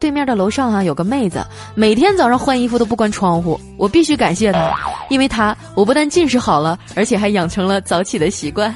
对面的楼上啊有个妹子，每天早上换衣服都不关窗户，我必须感谢她，因为她我不但近视好了，而且还养成了早起的习惯。